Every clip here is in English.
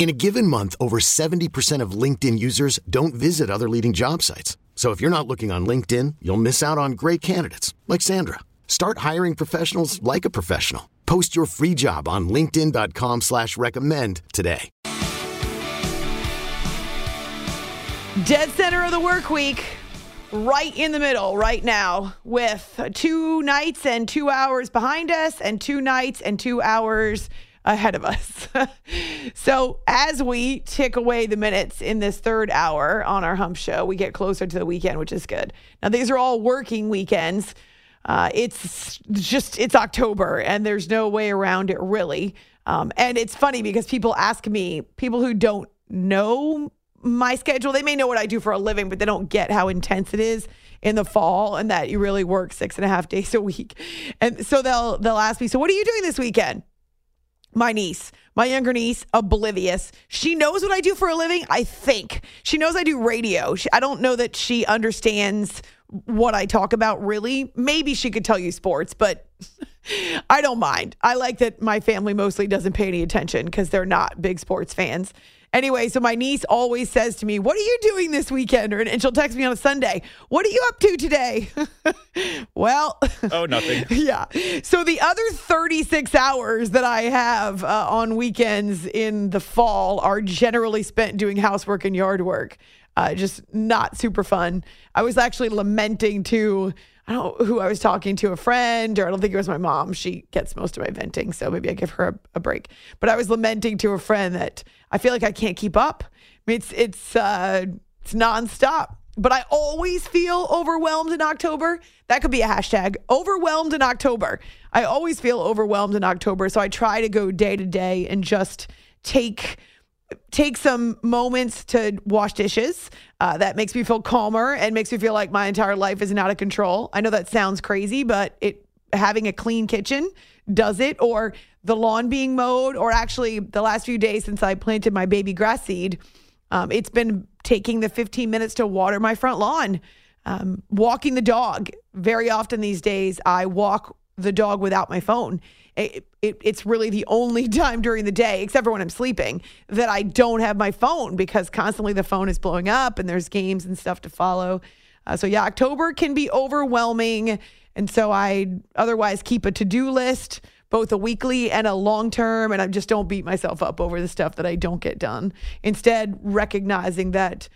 In a given month, over 70% of LinkedIn users don't visit other leading job sites. So if you're not looking on LinkedIn, you'll miss out on great candidates like Sandra. Start hiring professionals like a professional. Post your free job on LinkedIn.com slash recommend today. Dead center of the work week, right in the middle, right now, with two nights and two hours behind us, and two nights and two hours ahead of us. so, as we tick away the minutes in this third hour on our hump show, we get closer to the weekend, which is good. Now, these are all working weekends. Uh, it's just, it's October and there's no way around it really. Um, and it's funny because people ask me, people who don't know my schedule, they may know what I do for a living, but they don't get how intense it is in the fall and that you really work six and a half days a week. And so they'll they'll ask me, so what are you doing this weekend? My niece, my younger niece, oblivious. She knows what I do for a living, I think. She knows I do radio. She, I don't know that she understands what I talk about really. Maybe she could tell you sports, but I don't mind. I like that my family mostly doesn't pay any attention because they're not big sports fans. Anyway, so my niece always says to me, What are you doing this weekend? Or, and she'll text me on a Sunday, What are you up to today? well, oh, nothing. yeah. So the other 36 hours that I have uh, on weekends in the fall are generally spent doing housework and yard work. Uh, just not super fun. I was actually lamenting to I don't know who I was talking to, a friend, or I don't think it was my mom. She gets most of my venting, so maybe I give her a, a break. But I was lamenting to a friend that I feel like I can't keep up. I mean, it's it's uh, it's nonstop. But I always feel overwhelmed in October. That could be a hashtag. Overwhelmed in October. I always feel overwhelmed in October, so I try to go day to day and just take take some moments to wash dishes. Uh, that makes me feel calmer and makes me feel like my entire life isn't out of control. I know that sounds crazy, but it having a clean kitchen does it, or the lawn being mowed, or actually the last few days since I planted my baby grass seed, um, it's been taking the 15 minutes to water my front lawn. Um, walking the dog. Very often these days, I walk the dog without my phone it, it, it's really the only time during the day, except for when I'm sleeping, that I don't have my phone because constantly the phone is blowing up and there's games and stuff to follow. Uh, so, yeah, October can be overwhelming. And so I otherwise keep a to do list, both a weekly and a long term. And I just don't beat myself up over the stuff that I don't get done. Instead, recognizing that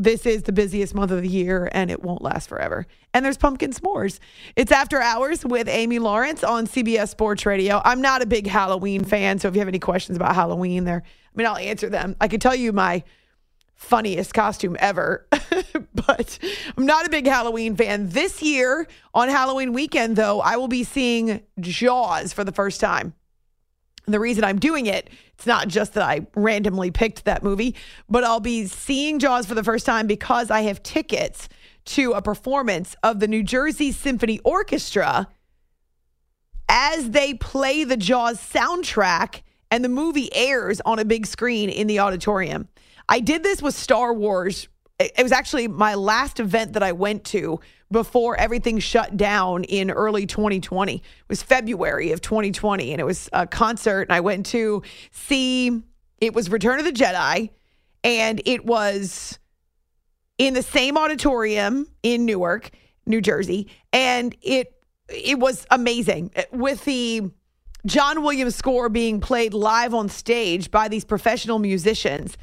this is the busiest month of the year and it won't last forever. And there's pumpkin s'mores. It's after hours with Amy Lawrence on CBS Sports Radio. I'm not a big Halloween fan, so if you have any questions about Halloween there, I mean, I'll answer them. I could tell you my funniest costume ever, but I'm not a big Halloween fan. This year on Halloween weekend, though, I will be seeing Jaws for the first time. And the reason I'm doing it, it's not just that I randomly picked that movie, but I'll be seeing Jaws for the first time because I have tickets to a performance of the New Jersey Symphony Orchestra as they play the Jaws soundtrack and the movie airs on a big screen in the auditorium. I did this with Star Wars. It was actually my last event that I went to before everything shut down in early 2020. It was February of 2020, and it was a concert. And I went to see it was Return of the Jedi, and it was in the same auditorium in Newark, New Jersey, and it it was amazing with the John Williams score being played live on stage by these professional musicians.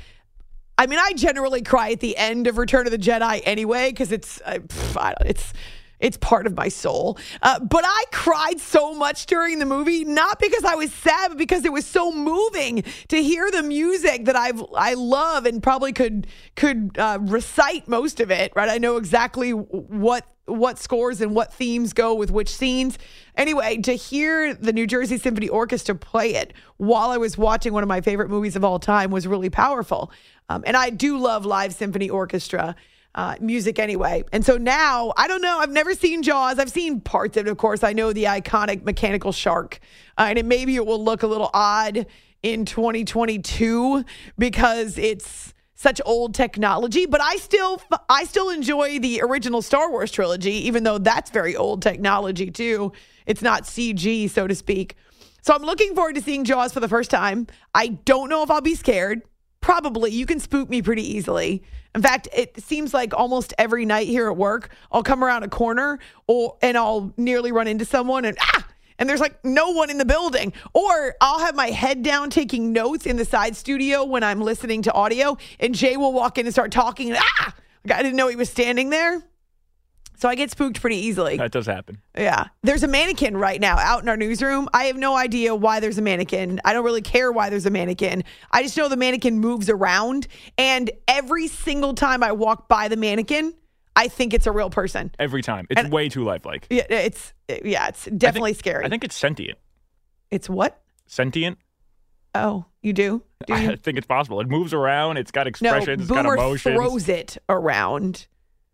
I mean, I generally cry at the end of Return of the Jedi anyway because it's uh, pff, it's It's part of my soul. Uh, but I cried so much during the movie, not because I was sad, but because it was so moving to hear the music that I've I love and probably could could uh, recite most of it. Right, I know exactly what what scores and what themes go with which scenes. Anyway, to hear the New Jersey Symphony Orchestra play it while I was watching one of my favorite movies of all time was really powerful. Um, and I do love live symphony orchestra uh, music anyway. And so now, I don't know, I've never seen Jaws. I've seen parts of it, of course. I know the iconic mechanical shark, uh, and it maybe it will look a little odd in 2022 because it's such old technology but i still i still enjoy the original star wars trilogy even though that's very old technology too. It's not cg so to speak. So i'm looking forward to seeing jaws for the first time. I don't know if i'll be scared. Probably. You can spook me pretty easily. In fact, it seems like almost every night here at work, I'll come around a corner or and I'll nearly run into someone and ah, and there's like no one in the building. Or I'll have my head down taking notes in the side studio when I'm listening to audio, and Jay will walk in and start talking and ah, I didn't know he was standing there. So I get spooked pretty easily. That does happen. Yeah. There's a mannequin right now out in our newsroom. I have no idea why there's a mannequin. I don't really care why there's a mannequin. I just know the mannequin moves around. And every single time I walk by the mannequin, I think it's a real person. Every time. It's And- way too lifelike. Yeah, it's yeah, it's definitely I think, scary. I think it's sentient. it's what? Sentient? Oh, you do? Do I think it's possible. It moves around. It's got No, expressions. it's got Boomer emotions. throws it around.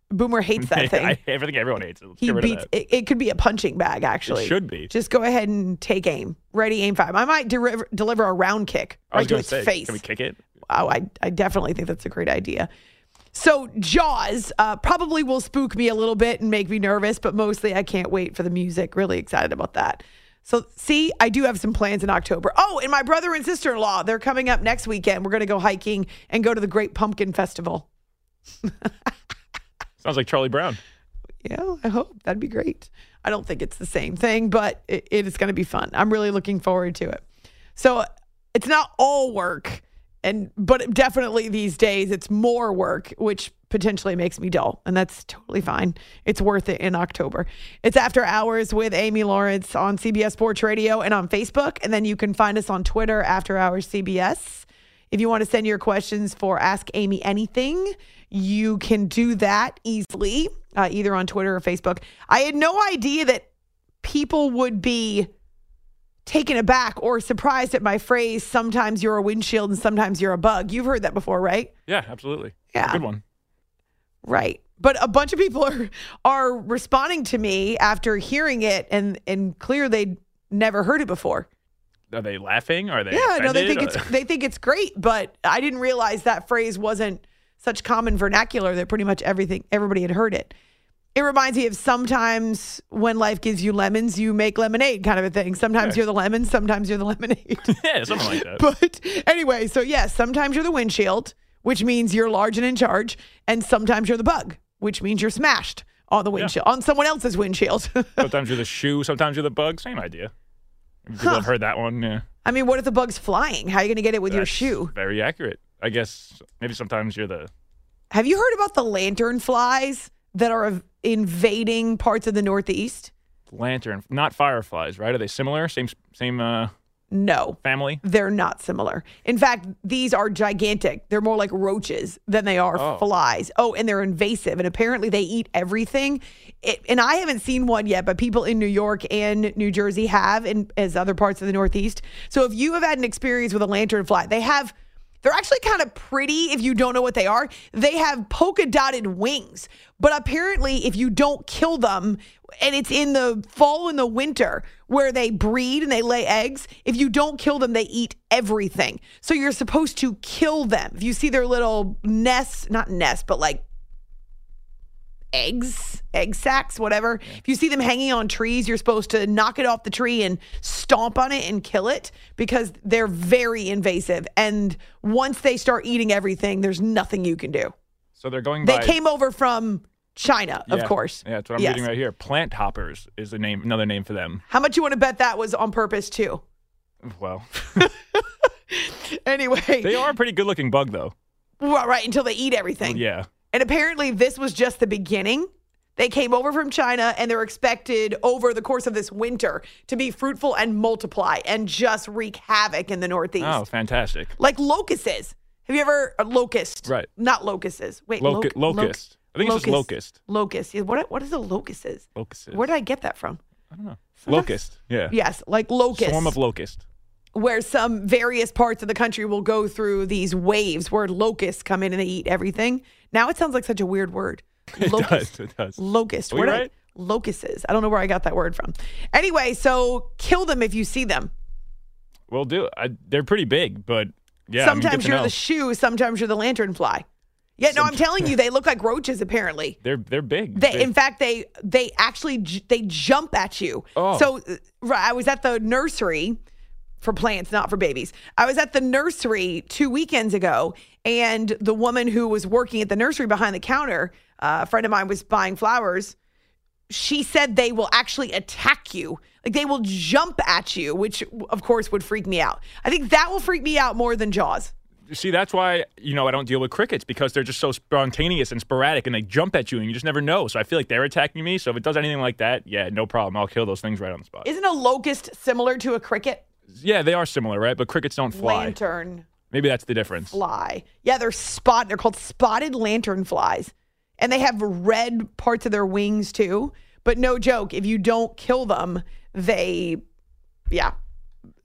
Boomer hates that thing. I, I think everyone hates it. Let's he beats it, it could be a punching bag actually It should be. just go ahead and take aim ready aim five i might deliver, deliver a round kick right to its say, face Can we kick it? wow I, I definitely think that's a great idea so jaws uh, probably will spook me a little bit and make me nervous but mostly i can't wait for the music really excited about that so see i do have some plans in october oh and my brother and sister-in-law they're coming up next weekend we're going to go hiking and go to the great pumpkin festival Sounds like Charlie Brown. Yeah, I hope that'd be great. I don't think it's the same thing, but it, it is going to be fun. I'm really looking forward to it. So it's not all work, and but definitely these days it's more work, which potentially makes me dull, and that's totally fine. It's worth it in October. It's after hours with Amy Lawrence on CBS Sports Radio and on Facebook, and then you can find us on Twitter after hours CBS. If you want to send your questions for Ask Amy Anything, you can do that easily, uh, either on Twitter or Facebook. I had no idea that people would be taken aback or surprised at my phrase, sometimes you're a windshield and sometimes you're a bug. You've heard that before, right? Yeah, absolutely. Yeah. Good one. Right. But a bunch of people are are responding to me after hearing it and and clear they'd never heard it before. Are they laughing? Are they? Yeah, no, they think offended? it's they think it's great, but I didn't realize that phrase wasn't such common vernacular that pretty much everything everybody had heard it. It reminds me of sometimes when life gives you lemons, you make lemonade kind of a thing. Sometimes Yeah. you're the lemon, sometimes you're the lemonade. yeah, something like that. but anyway, so yes, sometimes you're the windshield, which means you're large and in charge, and sometimes you're the bug, which means you're smashed on the windshield, on someone else's windshield. sometimes you're the shoe. Sometimes you're the bug. Same idea. People have heard that one. Yeah. I mean, what if the bug's flying? How are you going to get it with your shoe? Very accurate. I guess maybe sometimes you're the. Have you heard about the lantern flies that are invading parts of the Northeast? lantern, not fireflies, right? Are they similar? Same same uh, No, family? they're not similar. In fact, these are gigantic. They're more like roaches than they are Oh. flies. Oh, and they're invasive. And apparently they eat everything. It, and I haven't seen one yet, but people in New York and New Jersey have, and as other parts of the Northeast. So if you have had an experience with a lantern fly, they have. They're actually kind of pretty if you don't know what they are. They have polka dotted wings, but apparently, if you don't kill them, and it's in the fall and the winter where they breed and they lay eggs, if you don't kill them, they eat everything. So you're supposed to kill them. If you see their little nests, not nests, but like eggs, egg sacs, whatever. If you see them hanging on trees, you're supposed to knock it off the tree and stomp on it and kill it because they're very invasive. And once they start eating everything, there's nothing you can do. So they're going They by. came over from China, of course. Yeah, that's what I'm Yes. reading right here. Plant hoppers is the name, another name for them. How much you want to bet that was on purpose too? Well, Anyway, they are a pretty good looking bug, though. Well, right until they eat everything. Yeah. And apparently, this was just the beginning. They came over from China and they're expected over the course of this winter to be fruitful and multiply and just wreak havoc in the Northeast. Oh, fantastic. Like locusts. Have you ever a locust? Right. Not locusts. Wait, Loca- loc- locust. I think it's just locust. Locust. Yeah, What what is a locust? Is? Locusts. Where did I get that from? I don't know. Sometimes, locust. Yeah. Yes, like locust. Swarm of locust. where some various parts of the country will go through these waves where locusts come in and they eat everything. Now it sounds like such a weird word. It Locust. does. It does. Locust. Were Where did I- right? Locusts. I don't know where I got that word from. Anyway, so kill them if you see them. We'll do. I, they're pretty big, but yeah. I mean, sometimes you're know. the shoe, sometimes you're the lanternfly. Yeah, no, I'm telling you, they look like roaches. Apparently, They're they're big. they They're- in fact they they actually j- they jump at you. Oh. So uh, right, I was at the nursery for plants, not for babies. I was at the nursery two weekends ago, and the woman who was working at the nursery behind the counter, uh, a friend of mine was buying flowers. She said they will actually attack you. Like they will jump at you, which of course would freak me out. I think that will freak me out more than Jaws. See, that's why you know I don't deal with crickets because they're just so spontaneous and sporadic, and they jump at you, and you just never know. So I feel like they're attacking me. So if it does anything like that, yeah, no problem. I'll kill those things right on the spot. Isn't a locust similar to a cricket? Yeah, they are similar, right? But crickets don't fly. Lantern Maybe that's the difference. fly. Yeah, they're spot. They're called spotted lantern flies, and they have red parts of their wings too. But no joke, if you don't kill them, they, yeah,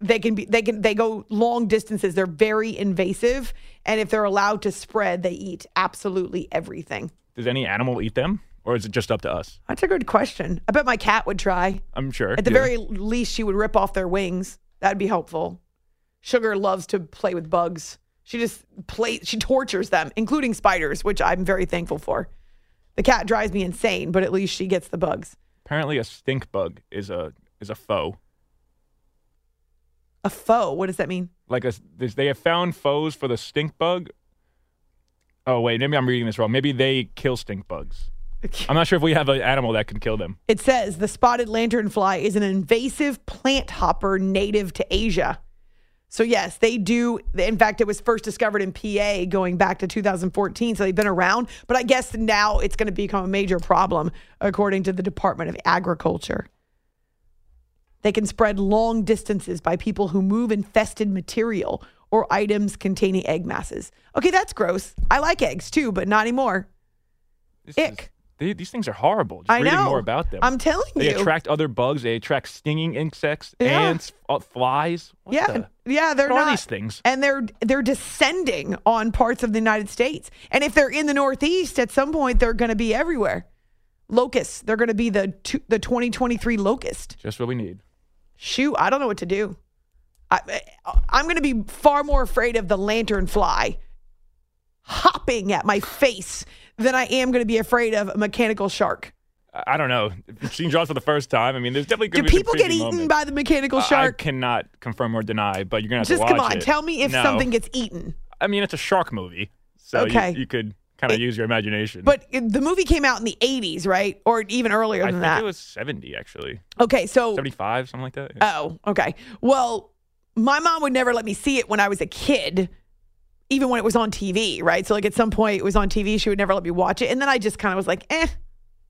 they can be. They can. They go long distances. They're very invasive, and if they're allowed to spread, they eat absolutely everything. Does any animal eat them, or is it just up to us? That's a good question. I bet my cat would try. I'm sure. At the yeah. very least, she would rip off their wings. That'd be helpful. Sugar loves to play with bugs. She just play. She tortures them, including spiders, which I'm very thankful for. The cat drives me insane, but at least she gets the bugs. apparently a stink bug is a is a foe. A foe. What does that mean? Like a, they have found foes for the stink bug. Oh wait, maybe I'm reading this wrong. Maybe they kill stink bugs. I'm not sure if we have an animal that can kill them. It says the spotted lanternfly is an invasive plant hopper native to Asia. So, yes, they do. In fact, it was first discovered in PA going back to 2014. So they've been around. But I guess now it's going to become a major problem, according to the Department of Agriculture. They can spread long distances by people who move infested material or items containing egg masses. Okay, that's gross. I like eggs too, but not anymore. This is- Ick. They, these things are horrible. Just I reading know. more about them. I'm telling they you. They attract other bugs. They attract stinging insects, Yeah. ants, uh, flies. What yeah, the- yeah, they're what are not these things? and they're they're descending on parts of the United States. And if they're in the Northeast, at some point they're going to be everywhere. Locusts, they're going to be the two, the 2023 locust. Just what we need. Shoot, I don't know what to do. I, I'm going to be far more afraid of the lantern fly hopping at my face than I am going to be afraid of a mechanical shark. I, don't know. Seen Jaws for the first time, I mean, there's definitely Do going to be people get eaten moments. by the mechanical shark? I cannot confirm or deny, but you're gonna have Just to watch come on, it. tell me if No. something gets eaten. I mean, it's a shark movie, so you- Okay. you, could kind of use your imagination. But the movie came out in the 80s, right? Or even earlier I than think that. it was 70 actually, okay, so 75, something like that. Yeah. Oh, okay. Well, my mom would never let me see it when I was a kid, even when it was on TV, right? So, like at some point it was on TV, she would never let me watch it. And then I just kind of was like, eh,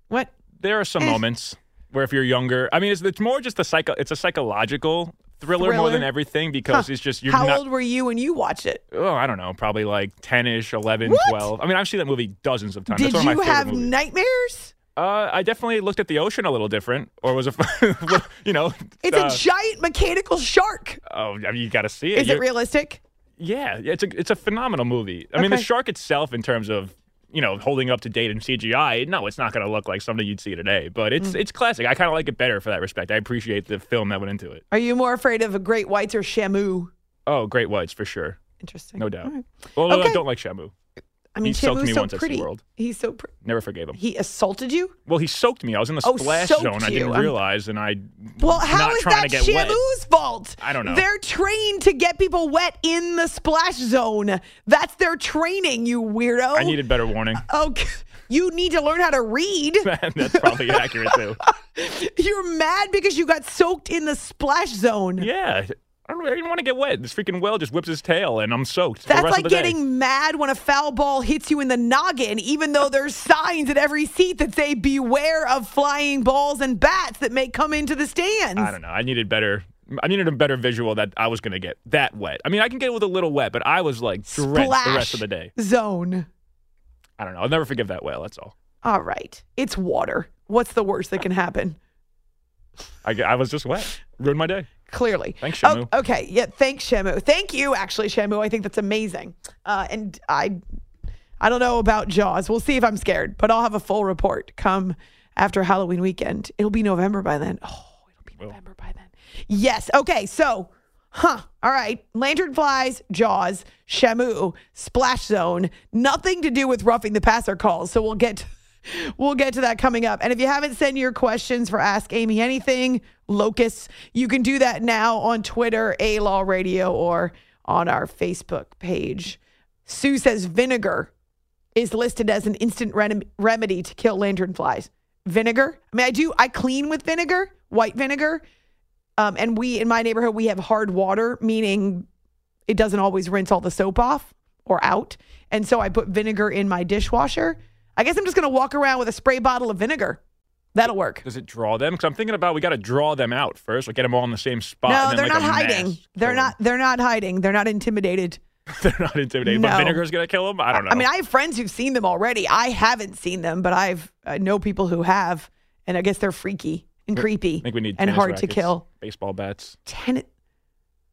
what? there are some Eh. moments where if you're younger, I mean, it's, it's more just a psycho. It's a psychological thriller, more than everything because Huh. it's just you're How not. old were you when you watched it? Oh, I don't know, probably like 10ish, 11, What? 12. I mean, I've seen that movie dozens of times. Did you have movies. nightmares? Uh, I definitely looked at the ocean a little different, or was a, you know, It's uh, a giant mechanical shark. oh, I mean, you got to see it. Is it You're- realistic? Yeah, it's a it's a phenomenal movie. I mean, the shark itself, in terms of you know holding up to date in CGI, no, it's not going to look like something you'd see today. But it's Mm. it's classic. I kind of like it better for that respect. I appreciate the film that went into it. Are you more afraid of a great whites or Shamu? Oh, great whites for sure, Interesting. no doubt. Right. Well, I don't like Shamu. I mean, He soaked me so once at pretty. SeaWorld. He's so pretty. Never forgave him. He assaulted you? Well, he soaked me. I was in the Oh, splash zone. I didn't realize, and I Well, how not is trying that to get wet. Shamu's fault? I don't know. They're trained to get people wet in the splash zone. That's their training, you weirdo. I needed better warning. Oh, you need to learn how to read. That's probably accurate too. You're mad because you got soaked in the splash zone. Yeah, I don't, even want to get wet. This freaking whale just whips his tail, and I'm soaked. That's rest like of the day. getting mad when a foul ball hits you in the noggin, even though there's signs at every seat that say beware of flying balls and bats that may come into the stands. I don't know. I needed better. I needed a better visual that I was going to get that wet. I mean, I can get with a little wet, but I was like drenched the rest of the day. zone. I don't know. I'll never forgive that whale. That's all. All right. It's water. What's the worst that can happen? I, I was just wet. Ruined my day. Clearly. Thanks, Oh, Shamu. okay. Yeah. Thanks, Shamu. Thank you, actually, Shamu. I think that's amazing. Uh, and I, I don't know about Jaws. We'll see if I'm scared, but I'll have a full report come after Halloween weekend. It'll be November by then. Oh, it'll be November by then. Yes. Okay. So, huh. All right. Lantern flies, Jaws, Shamu, Splash Zone. Nothing to do with roughing the passer calls. So we'll get. We'll get to that coming up. And if you haven't sent your questions for Ask Amy Anything, Locus, you can do that now on Twitter, A Law Radio, or on our Facebook page. Sue says vinegar is listed as an instant rem- remedy to kill lanternflies. Vinegar? I mean, I do, I clean with vinegar, white vinegar. Um, and we, in my neighborhood, we have hard water, meaning it doesn't always rinse all the soap off or out. And so I put vinegar in my dishwasher. I guess I'm just going to walk around with a spray bottle of vinegar. That'll work. Does it draw them? Because I'm thinking about we got to draw them out first, like get them all in the same spot. No, and then, they're like, not hiding. They're not. They're not hiding. They're not intimidated. they're not intimidated. No. But vinegar's gonna kill them. I don't know. I mean, I have friends who've seen them already. I haven't seen them, but I've I know people who have, and I guess they're freaky and creepy I think we need and hard to kill. Baseball bats, Ten-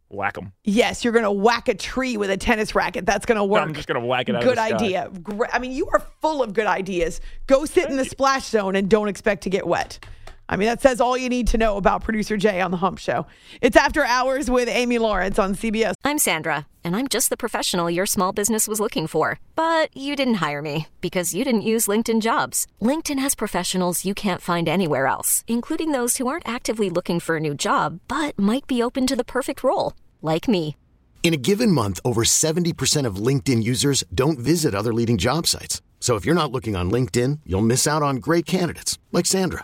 whack them. yes, you're going to whack a tree with a tennis racket. That's going to work. I'm just gonna whack it out. Good of the sky. idea. I mean, you are full of good ideas. Go sit in the splash zone and don't expect to get wet. I mean, that says all you need to know about producer Jay on the Hump Show. It's After Hours with Amy Lawrence on CBS. I'm Sandra, and I'm just the professional your small business was looking for. But you didn't hire me because you didn't use LinkedIn jobs. LinkedIn has professionals you can't find anywhere else, including those who aren't actively looking for a new job but might be open to the perfect role, like me. In a given month, over 70% of LinkedIn users don't visit other leading job sites. So if you're not looking on LinkedIn, you'll miss out on great candidates like Sandra.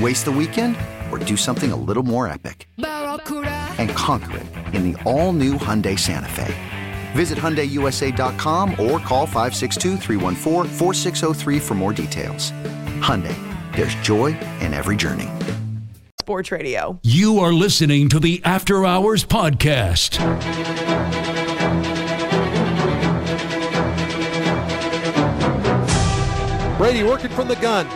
Waste the weekend or do something a little more epic? And conquer it in the all new Hyundai Santa Fe. Visit HyundaiUSA.com or call 562-314-4603 for more details. Hyundai, there's joy in every journey. Sports Radio. You are listening to the After Hours Podcast. Brady working from the gun.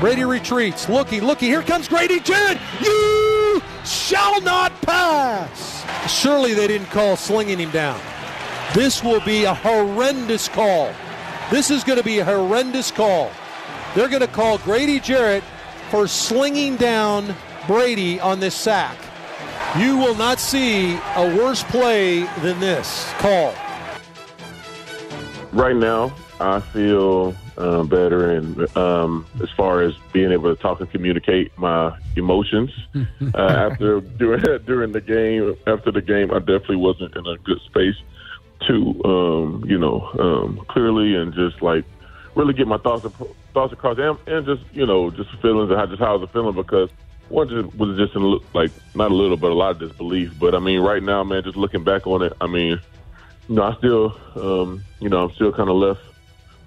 Brady retreats, looking, looking. Here comes Grady Jarrett. You shall not pass. Surely they didn't call slinging him down. This will be a horrendous call. This is going to be a horrendous call. They're going to call Grady Jarrett for slinging down Brady on this sack. You will not see a worse play than this call. right now, I feel uh, better, and um, as far as being able to talk and communicate my emotions uh, after during during the game, after the game, I definitely wasn't in a good space to, um, you know, um, clearly and just like really get my thoughts thoughts across, and, and just you know just feelings and how just how I was feeling because one just was just in, like not a little, but a lot of disbelief. But I mean, right now, man, just looking back on it, I mean, you know, I still, um, you know, I'm still kind of left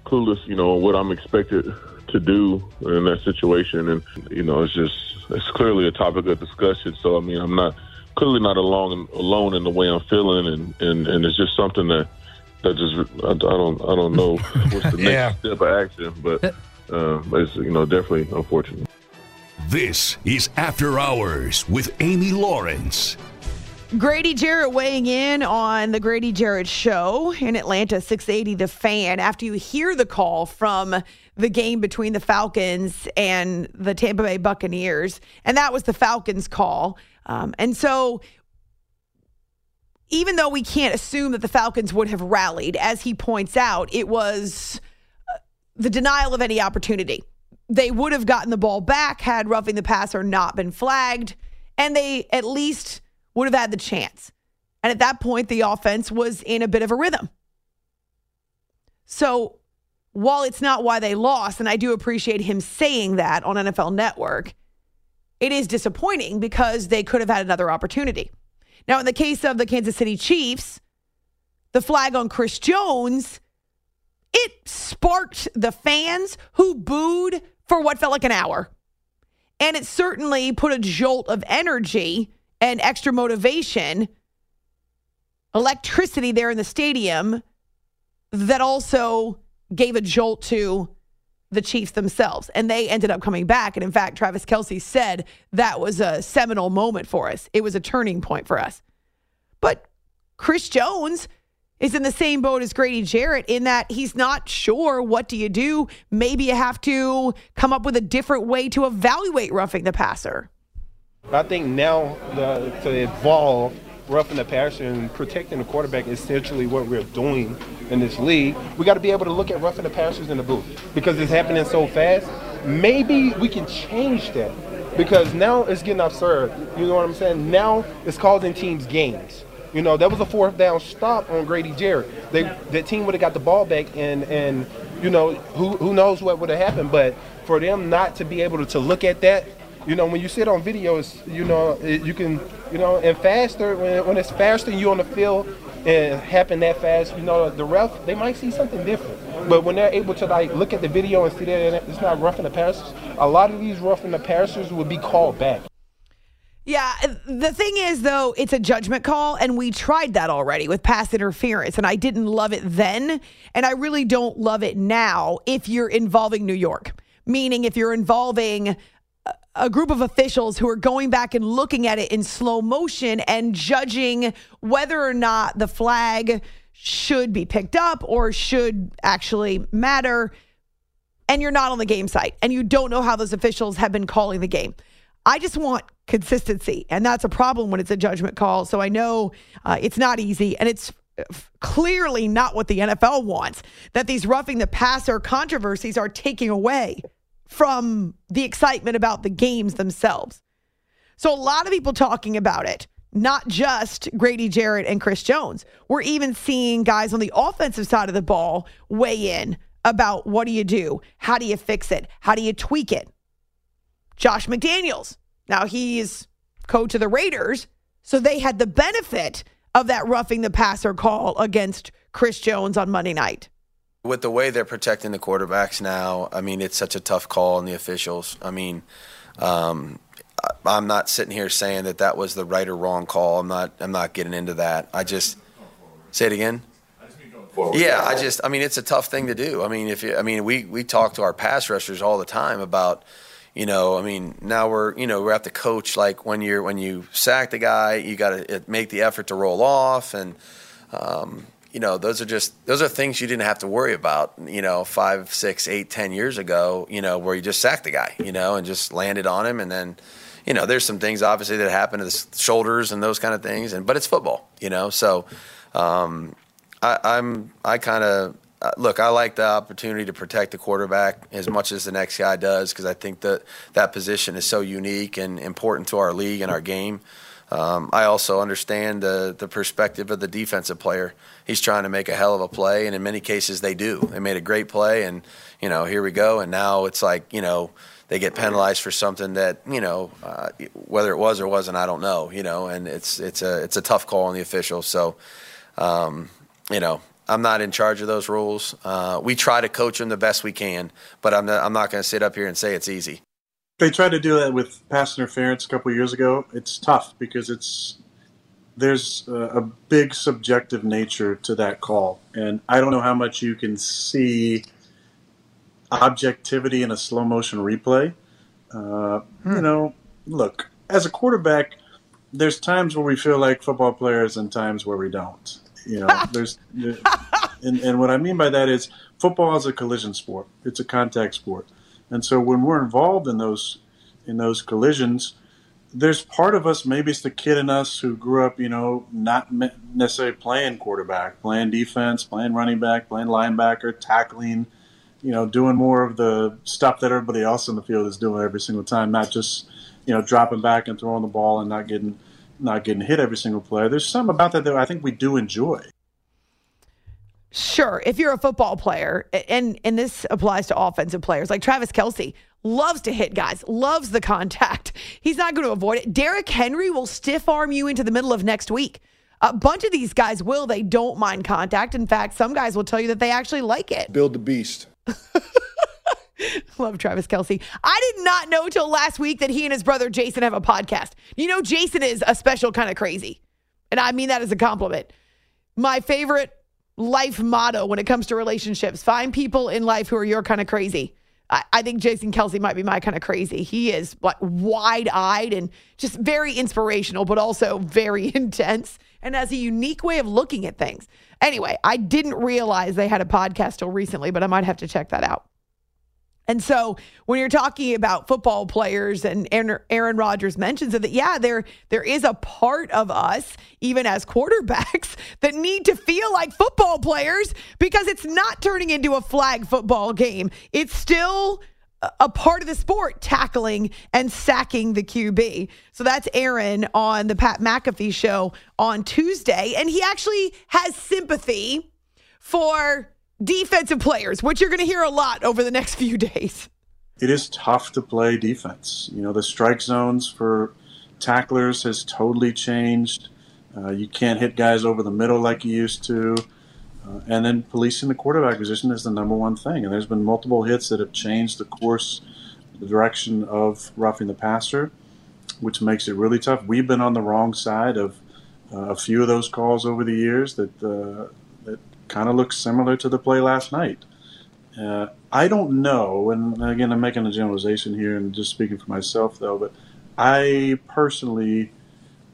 clueless, you know, what I'm expected to do in that situation, and you know, it's just it's clearly a topic of discussion. So I mean, I'm not clearly not alone alone in the way I'm feeling, and and, and it's just something that that just I, I don't I don't know what's the next Yeah. step of action, but uh, it's you know definitely unfortunate. This is After Hours with Amy Lawrence. Grady Jarrett weighing in on the Grady Jarrett show in Atlanta, 680 The Fan. After you hear the call from the game between the Falcons and the Tampa Bay Buccaneers, and that was the Falcons' call. Um, and so, even though we can't assume that the Falcons would have rallied, as he points out, it was uh, the denial of any opportunity. They would have gotten the ball back had roughing the passer not been flagged, and they at least would have had the chance. And at that point, the offense was in a bit of a rhythm. So while it's not why they lost, and I do appreciate him saying that on NFL Network, it is disappointing because they could have had another opportunity. Now, in the case of the Kansas City Chiefs, the flag on Chris Jones, it sparked the fans who booed for what felt like an hour. And it certainly put a jolt of energy and extra motivation, electricity there in the stadium that also gave a jolt to the Chiefs themselves. And they ended up coming back. And in fact, Travis Kelce said that was a seminal moment for us. It was a turning point for us. But Chris Jones is in the same boat as Grady Jarrett in that he's not sure what do you do. Maybe you have to come up with a different way to evaluate roughing the passer. I think now the, to evolve roughing the passer and protecting the quarterback is essentially what we're doing in this league. We got to be able to look at roughing the passers in the booth because it's happening so fast. Maybe we can change that because now it's getting absurd. You know what I'm saying? Now it's causing teams games. You know, that was a fourth down stop on Grady Jarrett. They, that team would have got the ball back, and and you know who who knows what would have happened. But for them not to be able to, to look at that you know, when you sit on videos, you know, you can, you know, and faster, when, when it's faster you on the field and happen that fast, you know, the ref, they might see something different. But when they're able to, like, look at the video and see that it's not roughing the passers, a lot of these roughing the passers would be called back. Yeah, the thing is, though, it's a judgment call, and we tried that already with pass interference, and I didn't love it then, and I really don't love it now if you're involving New York. Meaning, if you're involving a group of officials who are going back and looking at it in slow motion and judging whether or not the flag should be picked up or should actually matter. And you're not on the game site and you don't know how those officials have been calling the game. I just want consistency. And that's a problem when it's a judgment call. So I know uh, it's not easy and it's clearly not what the NFL wants that these roughing the passer controversies are taking away from the excitement about the games themselves. So, a lot of people talking about it, not just Grady Jarrett and Chris Jones. We're even seeing guys on the offensive side of the ball weigh in about what do you do? How do you fix it? How do you tweak it? Josh McDaniels. Now, he's coach of the Raiders, so they had the benefit of that roughing the passer call against Chris Jones on Monday night with the way they're protecting the quarterbacks now, I mean, it's such a tough call on the officials. I mean, um, I'm not sitting here saying that that was the right or wrong call. I'm not. I'm not getting into that. I just say it again. Yeah, I just. I mean, it's a tough thing to do. I mean, if you, I mean, we we talk to our pass rushers all the time about. You know, I mean, now we're you know we have to coach like when you're when you sack the guy, you got to make the effort to roll off and. Um, you know, those are just those are things you didn't have to worry about. You know, five, six, eight, ten years ago. You know, where you just sacked the guy. You know, and just landed on him, and then, you know, there's some things obviously that happen to the shoulders and those kind of things. And but it's football. You know, so um, I, I'm I kind of uh, look. I like the opportunity to protect the quarterback as much as the next guy does because I think that that position is so unique and important to our league and our game. Um, I also understand the the perspective of the defensive player. He's trying to make a hell of a play, and in many cases they do. They made a great play, and you know here we go, and now it's like you know they get penalized for something that you know uh, whether it was or wasn't, I don't know. You know, and it's it's a it's a tough call on the officials. So, um, you know, I'm not in charge of those rules. Uh, we try to coach them the best we can, but I'm not, I'm not going to sit up here and say it's easy. They tried to do that with pass interference a couple years ago. It's tough because it's there's a, a big subjective nature to that call, and I don't know how much you can see objectivity in a slow motion replay. Uh, hmm. You know, look, as a quarterback, there's times where we feel like football players and times where we don't. You know, there's, and, and what I mean by that is football is a collision sport. It's a contact sport, and so when we're involved in those in those collisions, there's part of us, maybe it's the kid in us who grew up, you know, not necessarily playing quarterback, playing defense, playing running back, playing linebacker, tackling, you know, doing more of the stuff that everybody else in the field is doing every single time, not just, you know, dropping back and throwing the ball and not getting not getting hit every single play. There's some about that that I think we do enjoy. Sure, if you're a football player, and and this applies to offensive players like Travis Kelce loves to hit guys, loves the contact. He's not going to avoid it. Derrick Henry will stiff arm you into the middle of next week. A bunch of these guys will. They don't mind contact. In fact, some guys will tell you that they actually like it. Build the beast. Love Travis Kelce. I did not know till last week that he and his brother Jason have a podcast. You know, Jason is a special kind of crazy. And I mean that as a compliment. My favorite life motto when it comes to relationships find people in life who are your kind of crazy. I, I think Jason Kelce might be my kind of crazy. He is like wide eyed and just very inspirational, but also very intense and has a unique way of looking at things. Anyway, I didn't realize they had a podcast till recently, but I might have to check that out. And so when you're talking about football players and Aaron Rodgers mentions that yeah, there there is a part of us, even as quarterbacks, that need to feel like football players because it's not turning into a flag football game. It's still a part of the sport, tackling and sacking the QB. So that's Aaron on the Pat McAfee show on Tuesday. And he actually has sympathy for defensive players, which you're going to hear a lot over the next few days. It is tough to play defense. You know, the strike zones for tacklers has totally changed. Uh, you can't hit guys over the middle like you used to. Uh, and then policing the quarterback position is the number one thing. And there's been multiple hits that have changed the course, the direction of roughing the passer, which makes it really tough. We've been on the wrong side of uh, a few of those calls over the years that uh, kind of looks similar to the play last night. Uh, I don't know, and again, I'm making a generalization here and just speaking for myself, though, but I personally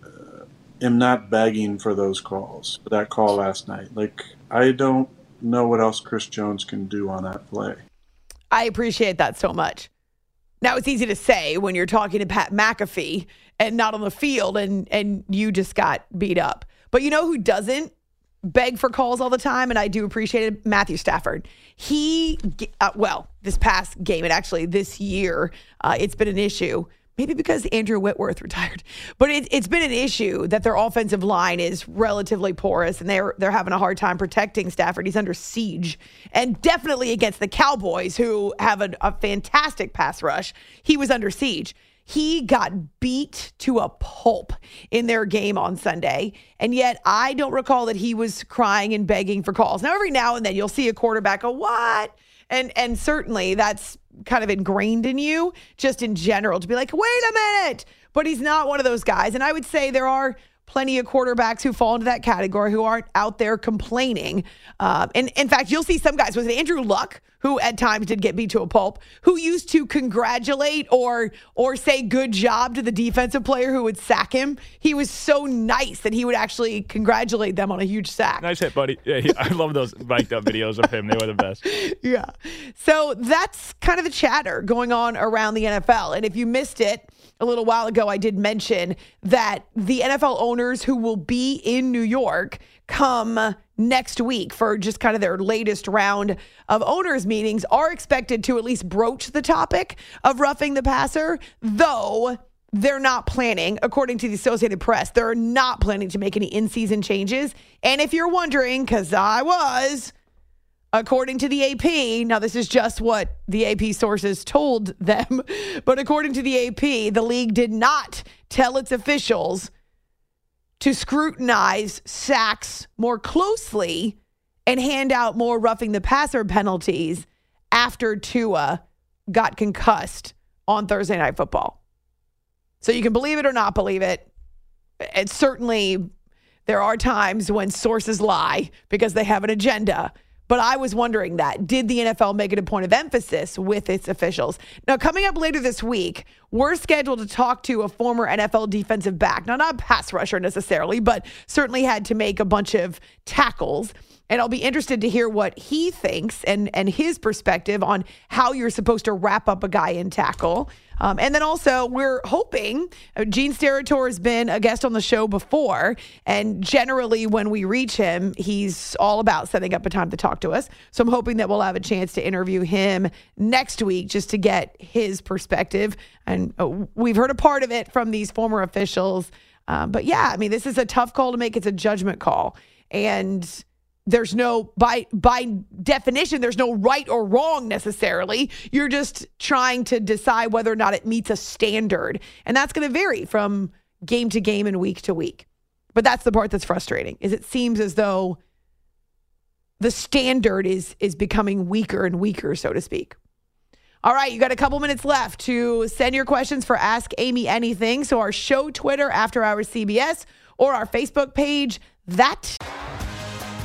uh, am not begging for those calls, for that call last night. Like, I don't know what else Chris Jones can do on that play. I appreciate that so much. Now it's easy to say when you're talking to Pat McAfee and not on the field and and you just got beat up. But you know who doesn't? Beg for calls all the time, and I do appreciate it. Matthew Stafford. He, uh, well, this past game, and actually this year, uh, it's been an issue. Maybe because Andrew Whitworth retired, but it, has been an issue that their offensive line is relatively porous, and they're they're having a hard time protecting Stafford. He's under siege, and definitely against the Cowboys, who have a, a fantastic pass rush. He was under siege. He got beat to a pulp in their game on Sunday. And yet I don't recall that he was crying and begging for calls. Now, every now and then you'll see a quarterback go, What? And and certainly that's kind of ingrained in you just in general to be like, wait a minute. But he's not one of those guys. And I would say there are plenty of quarterbacks who fall into that category who aren't out there complaining. Um, and in fact, you'll see some guys. Was it Andrew Luck who at times did get beat to a pulp? Who used to congratulate or or say good job to the defensive player who would sack him? He was so nice that he would actually congratulate them on a huge sack. Nice hit, buddy. Yeah, he, I love those mic'd up videos of him. They were the best. yeah. So that's kind of the chatter going on around the NFL. And if you missed it a little while ago, I did mention that the NFL owners who will be in New York come next week for just kind of their latest round of owners meetings are expected to at least broach the topic of roughing the passer, though they're not planning, according to the Associated Press, they're not planning to make any in season changes. And if you're wondering, because I was, according to the AP, now this is just what the AP sources told them, but according to the AP, the league did not tell its officials to scrutinize sacks more closely and hand out more roughing the passer penalties after Tua got concussed on Thursday Night Football. So you can believe it or not believe it. It's certainly there are times when sources lie because they have an agenda. But I was wondering that. Did the NFL make it a point of emphasis with its officials? Now, coming up later this week, we're scheduled to talk to a former NFL defensive back. Now, not a pass rusher necessarily, but certainly had to make a bunch of tackles. And I'll be interested to hear what he thinks and, and his perspective on how you're supposed to wrap up a guy in tackle. Um, and then also, we're hoping uh, Gene Steratore has been a guest on the show before. And generally, when we reach him, he's all about setting up a time to talk to us. So I'm hoping that we'll have a chance to interview him next week just to get his perspective. And uh, we've heard a part of it from these former officials. Um, but yeah, I mean, this is a tough call to make. It's a judgment call. And there's no by by definition there's no right or wrong necessarily you're just trying to decide whether or not it meets a standard and that's going to vary from game to game and week to week but that's the part that's frustrating is it seems as though the standard is is becoming weaker and weaker so to speak all right, you got a couple minutes left to send your questions for Ask Amy Anything. So, our show Twitter, After Hours CBS, or our Facebook page, that.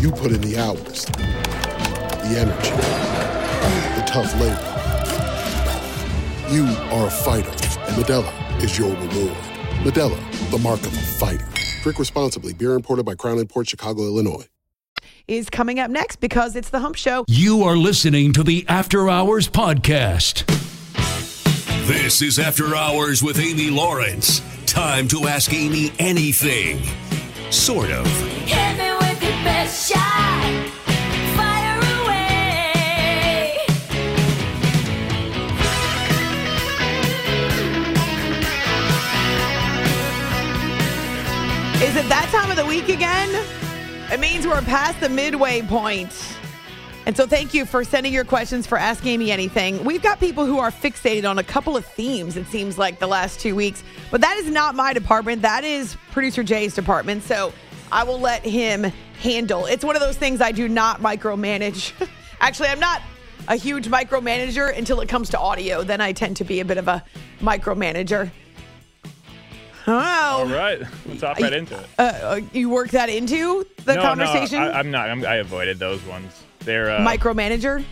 You put in the hours, the energy, the tough labor. You are a fighter, and Modelo is your reward. Modelo, the mark of a fighter. Drink responsibly. Beer imported by Crown Port Chicago, Illinois. Is coming up next because it's the Hump Show. You are listening to the After Hours Podcast. This is After Hours with Amy Lawrence. Time to ask Amy anything. Sort of. Is it that time of the week again? It means we're past the midway point. And so thank you for sending your questions for Ask Amy Anything. We've got people who are fixated on a couple of themes, it seems like, the last two weeks. But that is not my department. That is producer Jay's department. So I will let him handle. It's one of those things I do not micromanage. Actually, I'm not a huge micromanager until it comes to audio. Then I tend to be a bit of a micromanager. Oh. All right, let's hop right into it. Uh, uh, you work that into the no, conversation? No, I, I'm not. I'm, I avoided those ones. They're uh, Micromanager?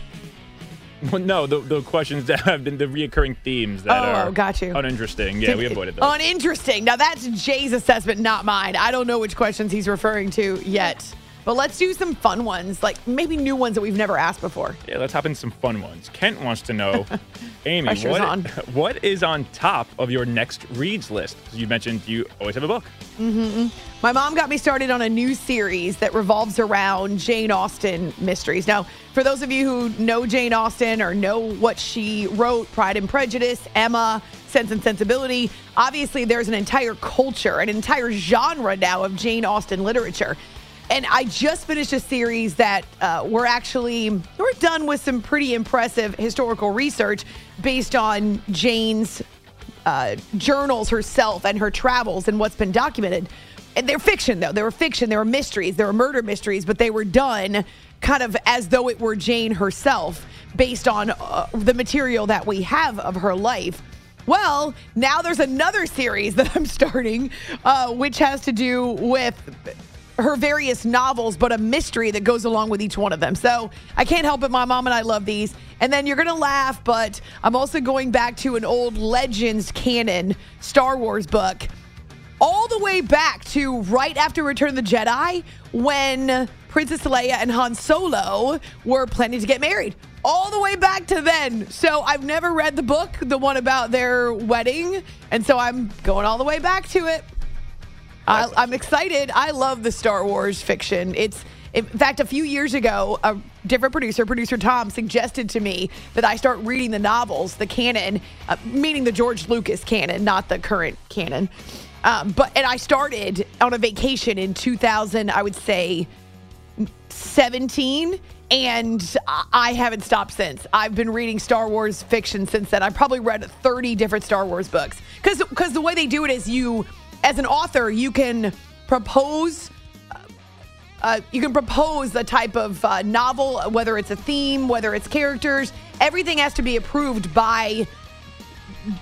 Well, no, the, the questions that have been the reoccurring themes that Oh, are got you. uninteresting. Yeah, we avoided those. Uninteresting. Now that's Jay's assessment, not mine. I don't know which questions he's referring to yet. But let's do some fun ones, like maybe new ones that we've never asked before. Yeah, let's hop into some fun ones. Kent wants to know, Amy, what, on. what is on top of your next reads list? You mentioned you always have a book. hmm My mom got me started on a new series that revolves around Jane Austen mysteries. Now, for those of you who know Jane Austen or know what she wrote, Pride and Prejudice, Emma, Sense and Sensibility, obviously there's an entire culture, an entire genre now of Jane Austen literature. And I just finished a series that uh, we're actually we're done with some pretty impressive historical research based on Jane's uh, journals herself and her travels and what's been documented. And they're fiction, though. They were fiction. They were mysteries. They were murder mysteries, but they were done kind of as though it were Jane herself, based on uh, the material that we have of her life. Well, now there's another series that I'm starting, uh, which has to do with her various novels, but a mystery that goes along with each one of them. So I can't help it. My mom and I love these. And then you're going to laugh, but I'm also going back to an old Legends canon Star Wars book, all the way back to right after Return of the Jedi when Princess Leia and Han Solo were planning to get married. All the way back to then. So I've never read the book, the one about their wedding. And so I'm going all the way back to it. I, I'm excited. I love the Star Wars fiction. It's in fact a few years ago, a different producer, producer Tom, suggested to me that I start reading the novels, the canon, uh, meaning the George Lucas canon, not the current canon. Um, but and I started on a vacation in 2000. I would say 17 and I- I haven't stopped since. I've been reading Star Wars fiction since then. I've probably read 30 different Star Wars books. Cuz cuz the way they do it is you as an author, you can propose uh, you can propose a type of uh, novel, whether it's a theme, whether it's characters. Everything has to be approved by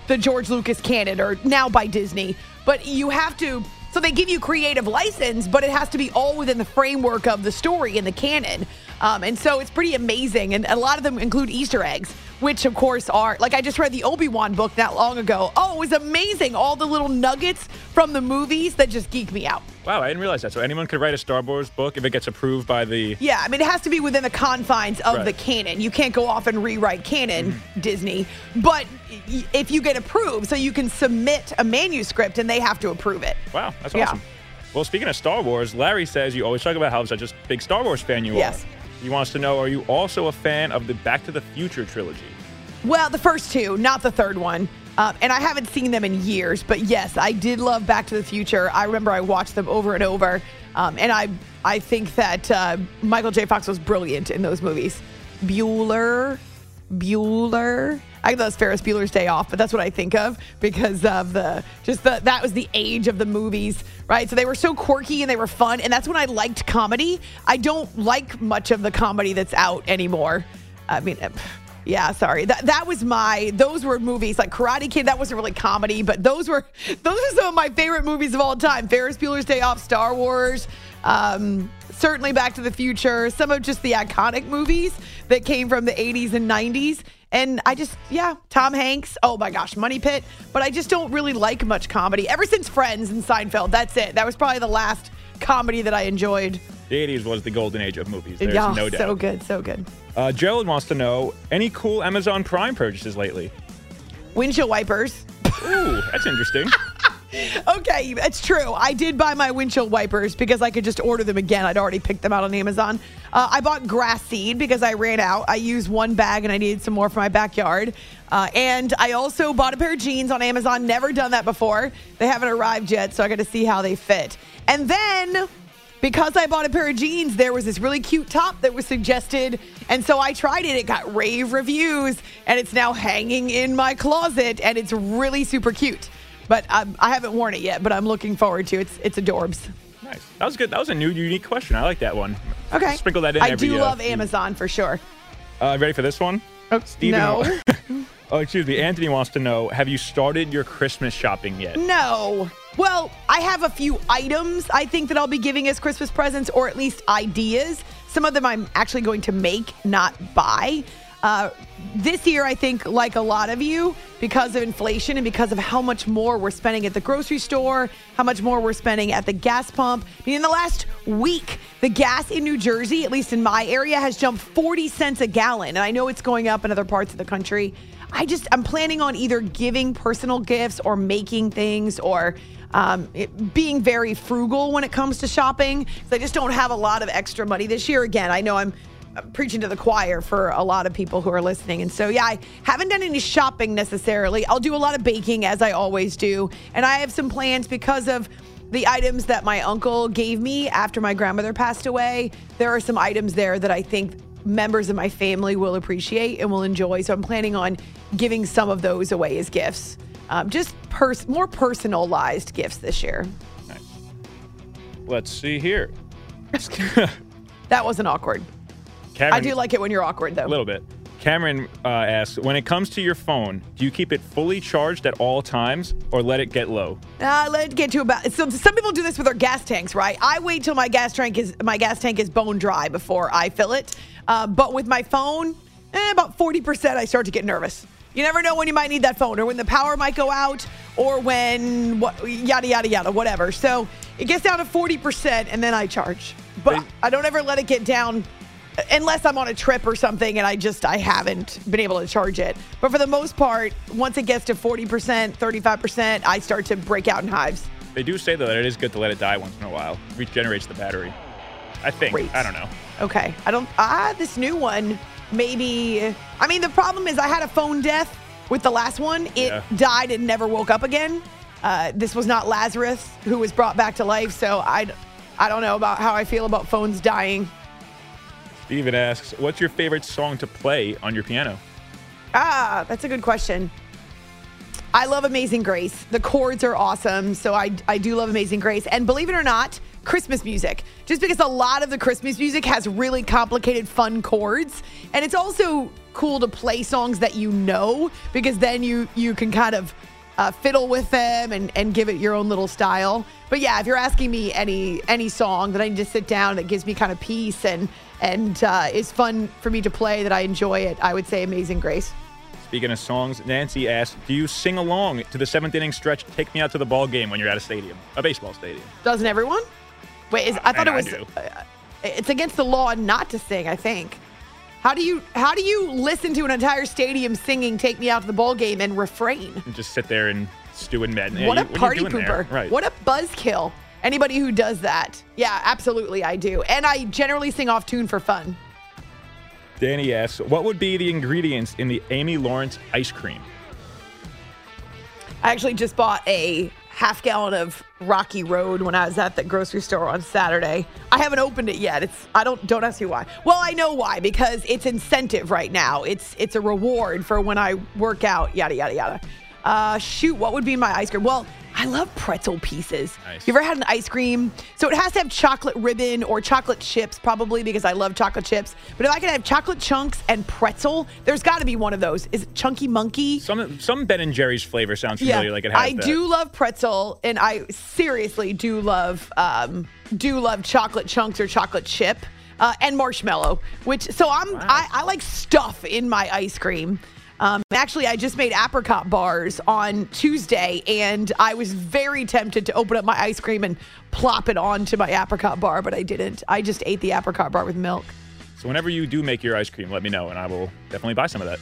the George Lucas canon or now by Disney. But you have to, so they give you creative license, but it has to be all within the framework of the story and the canon. Um, and so it's pretty amazing. And a lot of them include Easter eggs, which of course are, like I just read the Obi Wan book not long ago. Oh, it was amazing. All the little nuggets from the movies that just geek me out. Wow, I didn't realize that. So anyone could write a Star Wars book if it gets approved by the. Yeah, I mean, it has to be within the confines of Right. the canon. You can't go off and rewrite canon, mm-hmm. Disney. But if you get approved, so you can submit a manuscript and they have to approve it. Wow, that's awesome. Yeah. Well, speaking of Star Wars, Larry says you always talk about how such a big Star Wars fan you Yes. are. He wants to know: Are you also a fan of the Back to the Future trilogy? Well, the first two, not the third one. Um, and I haven't seen them in years, but yes, I did love Back to the Future. I remember I watched them over and over, um, and I I think that uh, Michael J. Fox was brilliant in those movies. Bueller, Bueller. I know it's Ferris Bueller's Day Off, but that's what I think of because of the just the that was the age of the movies, right? So they were so quirky and they were fun, and that's when I liked comedy. I don't like much of the comedy that's out anymore. I mean. uh, yeah, sorry. That that was my those were movies like Karate Kid. That wasn't really comedy, but those were those are some of my favorite movies of all time. Ferris Bueller's Day Off, Star Wars, um, certainly Back to the Future. Some of just the iconic movies that came from the 80s and 90s. And I just, yeah, Tom Hanks. Oh my gosh, Money Pit. But I just don't really like much comedy. Ever since Friends and Seinfeld, that's it. That was probably the last comedy that I enjoyed. The 80s was the golden age of movies. There's yeah, no doubt. so good, so good. Uh, Gerald wants to know any cool Amazon Prime purchases lately? Windshield wipers. Ooh, that's interesting. okay, it's true. I did buy my windshield wipers because I could just order them again. I'd already picked them out on Amazon. Uh, I bought grass seed because I ran out. I used one bag and I needed some more for my backyard. Uh, and I also bought a pair of jeans on Amazon. Never done that before. They haven't arrived yet, so I got to see how they fit. And then because I bought a pair of jeans, there was this really cute top that was suggested. And so I tried it. It got rave reviews and it's now hanging in my closet and it's really super cute. But um, I haven't worn it yet, but I'm looking forward to it. It's, it's adorbs. Nice. That was good. That was a new, unique question. I like that one. Okay. Sprinkle that in I every, do uh, love few- Amazon for sure. Uh, ready for this one? Oh, Steven, no. oh, excuse me. Anthony wants to know Have you started your Christmas shopping yet? No. Well, I have a few items I think that I'll be giving as Christmas presents, or at least ideas. Some of them I'm actually going to make, not buy. Uh, this year, I think, like a lot of you, because of inflation and because of how much more we're spending at the grocery store, how much more we're spending at the gas pump. I mean, in the last week, the gas in New Jersey, at least in my area, has jumped 40 cents a gallon. And I know it's going up in other parts of the country. I just, I'm planning on either giving personal gifts or making things or um, it- being very frugal when it comes to shopping. I just don't have a lot of extra money this year. Again, I know I'm preaching to the choir for a lot of people who are listening. And so, yeah, I haven't done any shopping necessarily. I'll do a lot of baking as I always do. And I have some plans because of the items that my uncle gave me after my grandmother passed away. There are some items there that I think members of my family will appreciate and will enjoy. So I'm planning on giving some of those away as gifts. Um, just pers- more personalized gifts this year. Let's see here. That wasn't awkward. Cameron, I do like it when you're awkward, though. a little bit. Cameron uh, asks, when it comes to your phone, do you keep it fully charged at all times or let it get low? Uh, let it get to about. So some people do this with their gas tanks, right? I wait till my gas tank is my gas tank is bone dry before I fill it. Uh, but with my phone, eh, about forty percent, I start to get nervous. You never know when you might need that phone, or when the power might go out, or when what yada yada yada, whatever. So it gets down to forty percent, and then I charge. But I don't ever let it get down unless I'm on a trip or something and I just I haven't been able to charge it. But for the most part, once it gets to 40%, 35%, I start to break out in hives. They do say, though, that it is good to let it die once in a while. It regenerates the battery. I think. I don't know. Okay. I don't ah this new one maybe I mean the problem is I had a phone death with the last one. It Yeah. died and never woke up again. Uh, this was not Lazarus who was brought back to life, so I I don't know about how I feel about phones dying. Steven asks, what's your favorite song to play on your piano? Ah, that's a good question. I love Amazing Grace. The chords are awesome, so I I do love Amazing Grace. And believe it or not, Christmas music. Just because a lot of the Christmas music has really complicated fun chords, and it's also cool to play songs that you know because then you you can kind of uh, fiddle with them and, and give it your own little style. But yeah, if you're asking me any any song that I need to sit down that gives me kind of peace and and uh, is fun for me to play that I enjoy it, I would say Amazing Grace. Speaking of songs, Nancy asks, do you sing along to the seventh inning stretch, Take Me Out to the Ball Game when you're at a stadium, a baseball stadium? Doesn't everyone? Wait, is, I thought And it was. Uh, it's against the law not to sing. I think. How do you how do you listen to an entire stadium singing "Take Me Out to the Ball Game" and refrain? And just sit there and stew in bed. what Yeah, a you- party you doing there? pooper! Right. What a buzzkill! Anybody who does that, yeah, absolutely, I do. And I generally sing off tune for fun. Danny asks, what would be the ingredients in the Amy Lawrence ice cream? I actually just bought a half gallon of Rocky Road when I was at the grocery store on Saturday. I haven't opened it yet. It's I don't don't ask me why. Well, I know why because it's incentive right now. It's it's a reward for when I work out. Yada yada yada. Uh, shoot, what would be my ice cream? Well, I love pretzel pieces. Nice. You ever had an ice cream? So it has to have chocolate ribbon or chocolate chips, probably because I love chocolate chips. But if I can have chocolate chunks and pretzel, there's got to be one of those. Is it Chunky Monkey? Some some Ben and Jerry's flavor sounds familiar, like it has I that. do love pretzel, and I seriously do love um, do love chocolate chunks or chocolate chip uh, and marshmallow. Which so I'm I, I like stuff in my ice cream. Um, actually, I just made apricot bars on Tuesday, and I was very tempted to open up my ice cream and plop it onto my apricot bar, but I didn't. I just ate the apricot bar with milk. So whenever you do make your ice cream, let me know, and I will definitely buy some of that.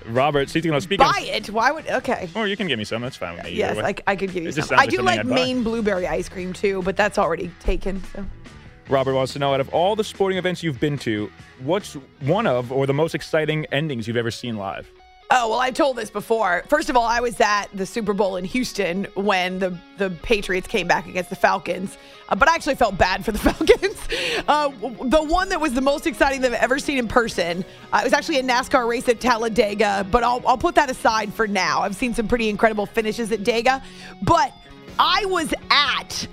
Robert, speaking of speaking, Buy it. Why would okay? or you can give me some. That's fine with me. Yes. I, I could give you It some. I do like. Maine blueberry ice cream too, but that's already taken. So. Robert wants to know out of all the sporting events you've been to, what's one of or the most exciting endings you've ever seen live? Oh, well, I've told this before. First of all, I was at the Super Bowl in Houston when the, the Patriots came back against the Falcons, uh, but I actually felt bad for the Falcons. Uh, the one that was the most exciting that I've ever seen in person, uh, it was actually a NASCAR race at Talladega, but I'll, I'll put that aside for now. I've seen some pretty incredible finishes at Dega, but I was at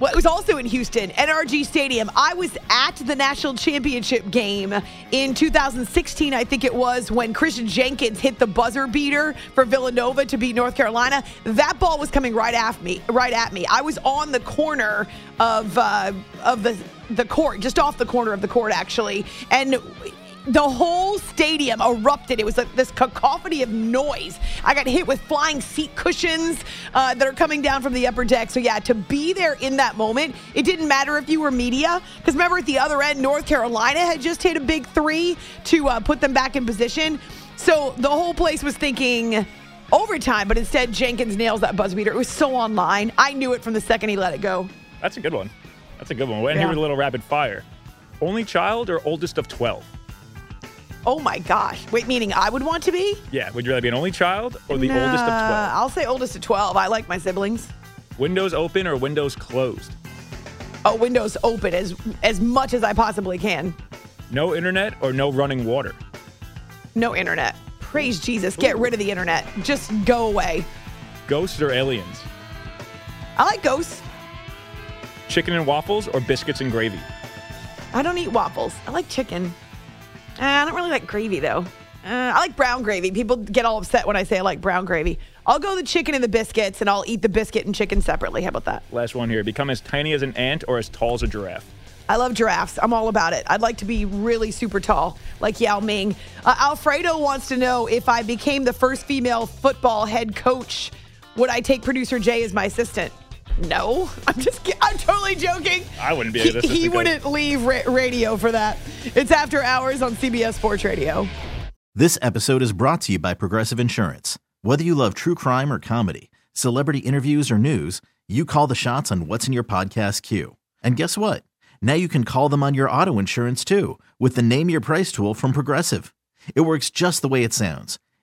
well, it was also in Houston, NRG Stadium. I was at the national championship game in 2016, I think it was, when Christian Jenkins hit the buzzer beater for Villanova to beat North Carolina. That ball was coming right at me. Right at me. I was on the corner of uh, of the the court, just off the corner of the court, actually, and the whole stadium erupted. It was like this cacophony of noise. I got hit with flying seat cushions uh, that are coming down from the upper deck. So, yeah, to be there in that moment, it didn't matter if you were media. Because remember, at the other end, North Carolina had just hit a big three to uh, put them back in position. So the whole place was thinking overtime, but instead, Jenkins nails that buzzer beater. It was so online. I knew it from the second he let it go. That's a good one. That's a good one. And Yeah. here with a little rapid fire. Only child or oldest of 12? Oh my gosh. Wait, meaning I would want to be? Yeah. Would you rather be an only child or the oldest of 12? I'll say oldest of 12. I like my siblings. Windows open or windows closed? Oh, windows open as as much as I possibly can. No internet or no running water? No internet. Praise Jesus. Get rid of the internet. Just go away. Ghosts or aliens? I like ghosts. Chicken and waffles or biscuits and gravy? I don't eat waffles. I like chicken. Uh, I don't really like gravy though. Uh, I like brown gravy. People get all upset when I say I like brown gravy. I'll go the chicken and the biscuits, and I'll eat the biscuit and chicken separately. How about that? Last one here. Become as tiny as an ant or as tall as a giraffe? I love giraffes. I'm all about it. I'd like to be really super tall, like Yao Ming. Uh, Alfredo wants to know if I became the first female football head coach, would I take producer Jay as my assistant? No, I'm just. ki- I'm totally joking. I wouldn't be He, able he wouldn't leave ra- radio for that. It's after hours on CBS Sports Radio. This episode is brought to you by Progressive Insurance. Whether you love true crime or comedy, celebrity interviews or news, you call the shots on what's in your podcast queue. And guess what? Now you can call them on your auto insurance too with the Name Your Price tool from Progressive. It works just the way it sounds.